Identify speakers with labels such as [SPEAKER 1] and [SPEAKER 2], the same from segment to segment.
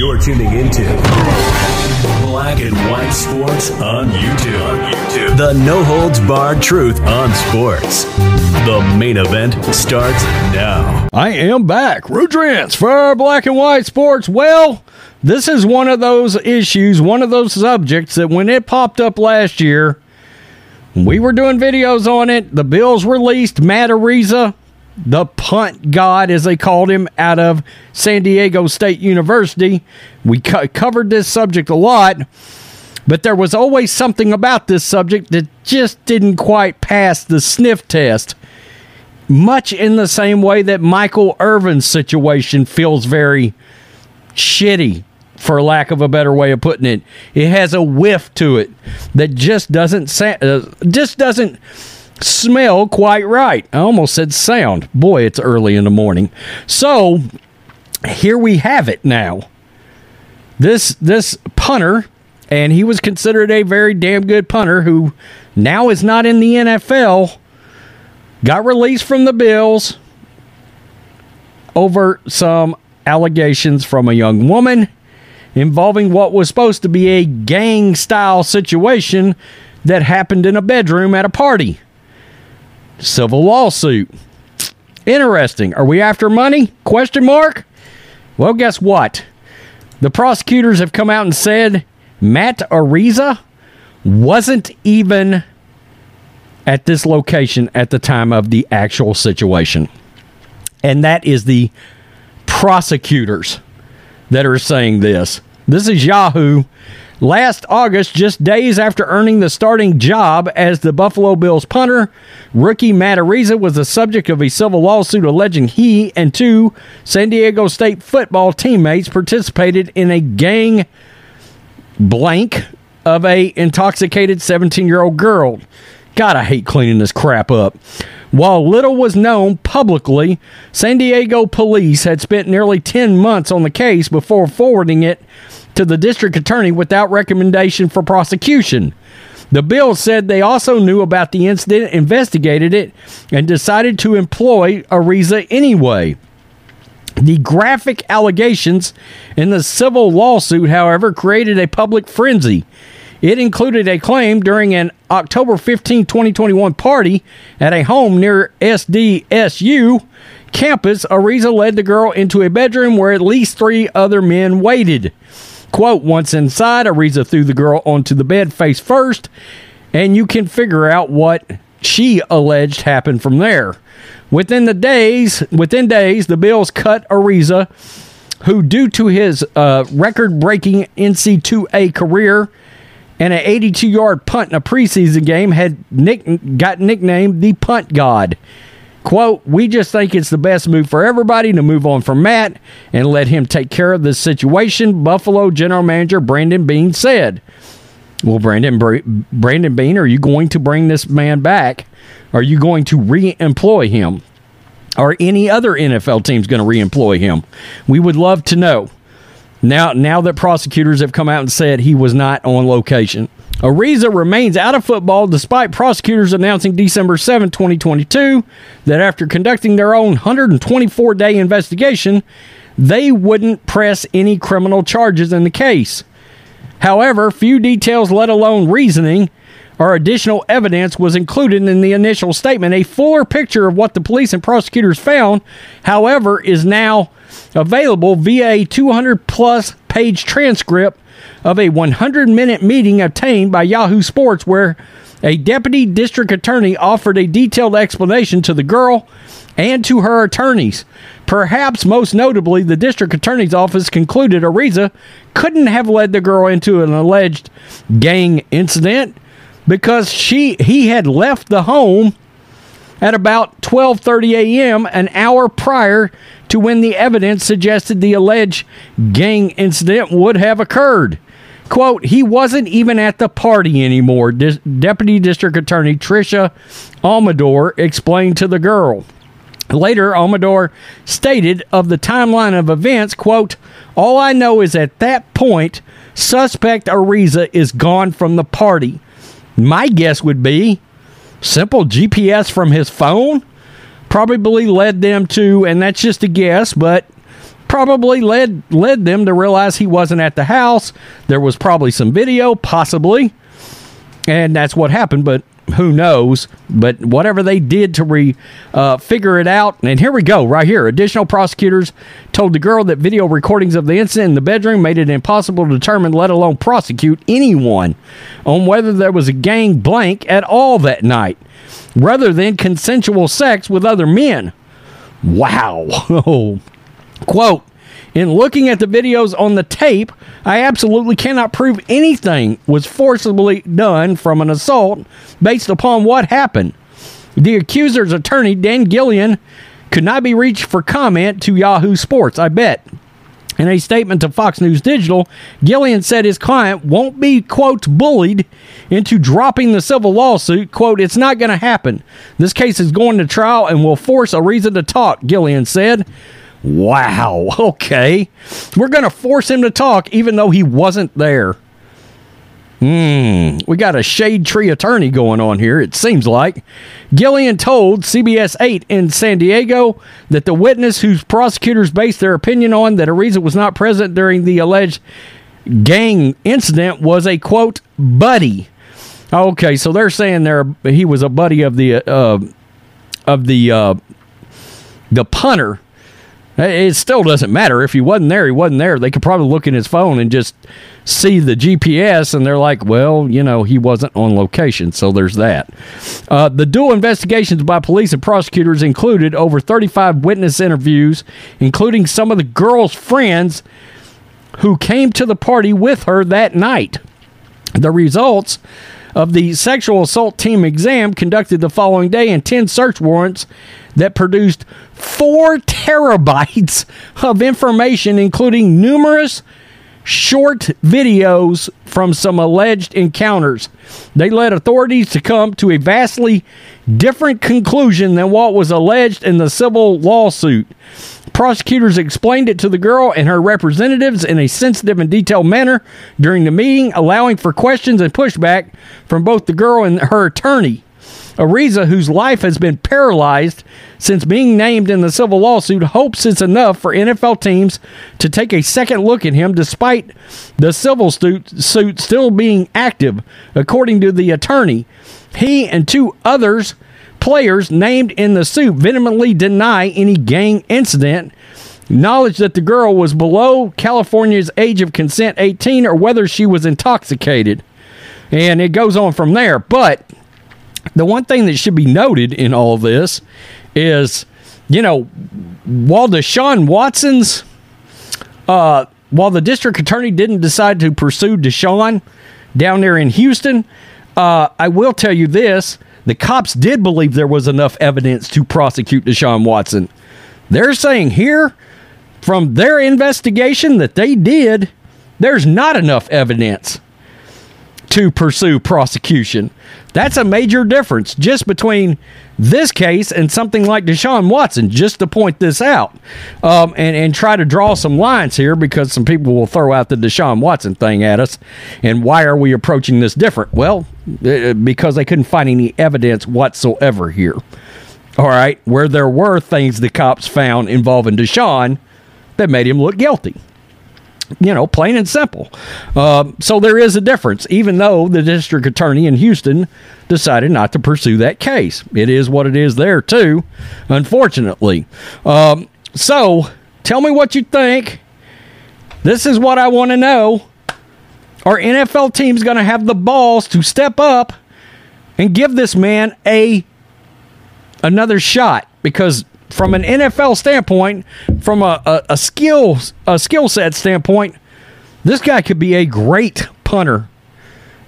[SPEAKER 1] You're tuning into Black and White Sports on YouTube. On YouTube. The no holds barred truth on sports. The main event starts now.
[SPEAKER 2] I am back. Rudrance for Black and White Sports. Well, this is one of those issues, one of those subjects that when it popped up last year, we were doing videos on it. The Bills released Matt Araiza, the punt god, as they called him, out of San Diego State University. We co- covered this subject a lot, but there was always something about this subject that just didn't quite pass the sniff test. Much in the same way that Michael Irvin's situation feels very shitty for lack of a better way of putting it. It has a whiff to it that just doesn't sa- uh, just doesn't smell quite right. I almost said sound. Boy, it's early in the morning. So, here we have it now. This this punter and he was considered a very damn good punter who now is not in the NFL got released from the Bills over some allegations from a young woman involving what was supposed to be a gang style situation that happened in a bedroom at a party. Civil lawsuit. Interesting. Are we after money? Question mark. Well, guess what? The prosecutors have come out and said Matt Araiza wasn't even at this location at the time of the actual situation. And that is the prosecutors that are saying this. This is Yahoo. Last August, just days after earning the starting job as the Buffalo Bills punter, rookie Matt Araiza was the subject of a civil lawsuit alleging he and two San Diego State football teammates participated in a gang blank of a intoxicated 17 year old girl. God, I hate cleaning this crap up. While little was known publicly, San Diego police had spent nearly 10 months on the case before forwarding it to the district attorney without recommendation for prosecution. The bill said they also knew about the incident, investigated it, and decided to employ Araiza anyway. The graphic allegations in the civil lawsuit, however, created a public frenzy. It included a claim during an October 15, 2021 party at a home near SDSU campus. Araiza led the girl into a bedroom where at least three other men waited. Quote, once inside, Araiza threw the girl onto the bed face first, and you can figure out what she alleged happened from there. Within the days, within days, the Bills cut Araiza, who, due to his uh, record-breaking NC2A career, and an 82 yard punt in a preseason game had nick, got nicknamed the punt god. Quote, we just think it's the best move for everybody to move on from Matt and let him take care of this situation, Buffalo general manager Brandon Beane said. Well, Brandon, Brandon Beane, are you going to bring this man back? Are you going to re employ him? Are any other NFL teams going to re employ him? We would love to know. Now, now that prosecutors have come out and said he was not on location. Araiza remains out of football despite prosecutors announcing December 7, 2022, that after conducting their own 124 day investigation, they wouldn't press any criminal charges in the case. However, few details, let alone reasoning, or additional evidence was included in the initial statement. A fuller picture of what the police and prosecutors found, however, is now available via a 200 plus page transcript of a 100 minute meeting obtained by Yahoo Sports where a deputy district attorney offered a detailed explanation to the girl and to her attorneys. Perhaps most notably, the district attorney's office concluded Araiza couldn't have led the girl into an alleged gang incident because she he had left the home at about 12:30 a.m. an hour prior to when the evidence suggested the alleged gang incident would have occurred. Quote, he wasn't even at the party anymore, Deputy District Attorney Tricia Almador explained to the girl. Later, Almador stated of the timeline of events, quote, all I know is at that point, suspect Araiza is gone from the party. My guess would be simple GPS from his phone probably led them to, and that's just a guess, but probably led led them to realize he wasn't at the house. There was probably some video, possibly, and that's what happened. But who knows? But whatever they did to re uh, figure it out, and here we go, right here. Additional prosecutors told the girl that video recordings of the incident in the bedroom made it impossible to determine, let alone prosecute anyone, on whether there was a gang blank at all that night, rather than consensual sex with other men. Wow. Quote, in looking at the videos on the tape, I absolutely cannot prove anything was forcibly done from an assault based upon what happened. The accuser's attorney, Dan Gilleon, could not be reached for comment to Yahoo Sports, I bet. In a statement to Fox News Digital, Gilleon said his client won't be, quote, bullied into dropping the civil lawsuit. Quote, it's not going to happen. This case is going to trial and will force a reason to talk, Gilleon said. Wow. Okay. We're going to force him to talk even though he wasn't there. Hmm. We got a shade tree attorney going on here, it seems like. Gilleon told CBS 8 in San Diego that the witness whose prosecutors based their opinion on that Araiza was not present during the alleged gang incident was a quote buddy. Okay, so they're saying there he was a buddy of the uh, of the uh, the punter it still doesn't matter. If he wasn't there, he wasn't there. They could probably look in his phone and just see the GPS, and they're like, well, you know, he wasn't on location. So there's that. Uh, the dual investigations by police and prosecutors included over 35 witness interviews, including some of the girl's friends who came to the party with her that night. The results of the sexual assault team exam conducted the following day and 10 search warrants that produced four terabytes of information, including numerous short videos from some alleged encounters. They led authorities to come to a vastly different conclusion than what was alleged in the civil lawsuit. Prosecutors explained it to the girl and her representatives in a sensitive and detailed manner during the meeting, allowing for questions and pushback from both the girl and her attorney. Araiza, whose life has been paralyzed since being named in the civil lawsuit, hopes it's enough for NFL teams to take a second look at him despite the civil suit, still being active. According to the attorney, he and two others players named in the suit vehemently deny any gang incident knowledge that the girl was below California's age of consent 18 or whether she was intoxicated. And it goes on from there. But the one thing that should be noted in all this is, you know, while Deshaun Watson's, uh, while the district attorney didn't decide to pursue Deshaun down there in Houston, uh, I will tell you this: the cops did believe there was enough evidence to prosecute Deshaun Watson. They're saying here, from their investigation that they did, there's not enough evidence to pursue prosecution. That's a major difference just between this case and something like Deshaun Watson, just to point this out um, and, and try to draw some lines here because some people will throw out the Deshaun Watson thing at us. And why are we approaching this different? Well, uh, because they couldn't find any evidence whatsoever here. All right, where there were things the cops found involving Deshaun that made him look guilty you know, plain and simple. Uh, so there is a difference, even though the district attorney in Houston decided not to pursue that case. It is what it is there, too, unfortunately. Um, so tell me what you think. This is what I want to know. Are NFL teams going to have the balls to step up and give this man a another shot? Because from an NFL standpoint, from a, a, a skill a skill set standpoint, this guy could be a great punter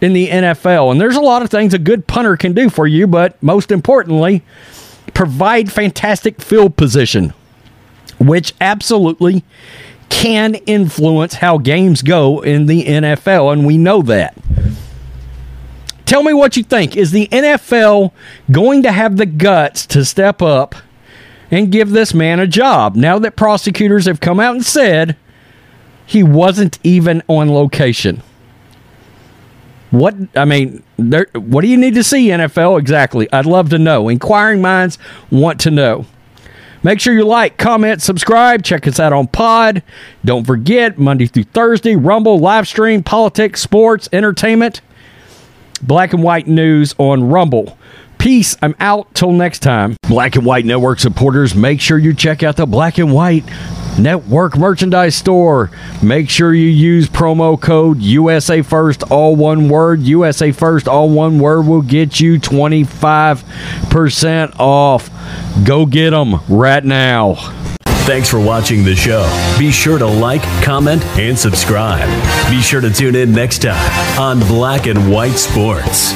[SPEAKER 2] in the NFL. And there's a lot of things a good punter can do for you, but most importantly, provide fantastic field position, which absolutely can influence how games go in the NFL, and we know that. Tell me what you think. Is the NFL going to have the guts to step up and give this man a job. Now that prosecutors have come out and said he wasn't even on location. What I mean, there, what do you need to see NFL exactly? I'd love to know. Inquiring minds want to know. Make sure you like, comment, subscribe. Check us out on Pod. Don't forget, Monday through Thursday, Rumble, live stream, politics, sports, entertainment, black and white news on Rumble. Peace. I'm out till next time. Black and White Network supporters, make sure you check out the Black and White Network merchandise store. Make sure you use promo code USA First, all one word. USA First, all one word will get you 25% off. Go get them right now.
[SPEAKER 1] Thanks for watching the show. Be sure to like, comment, and subscribe. Be sure to tune in next time on Black and White Sports.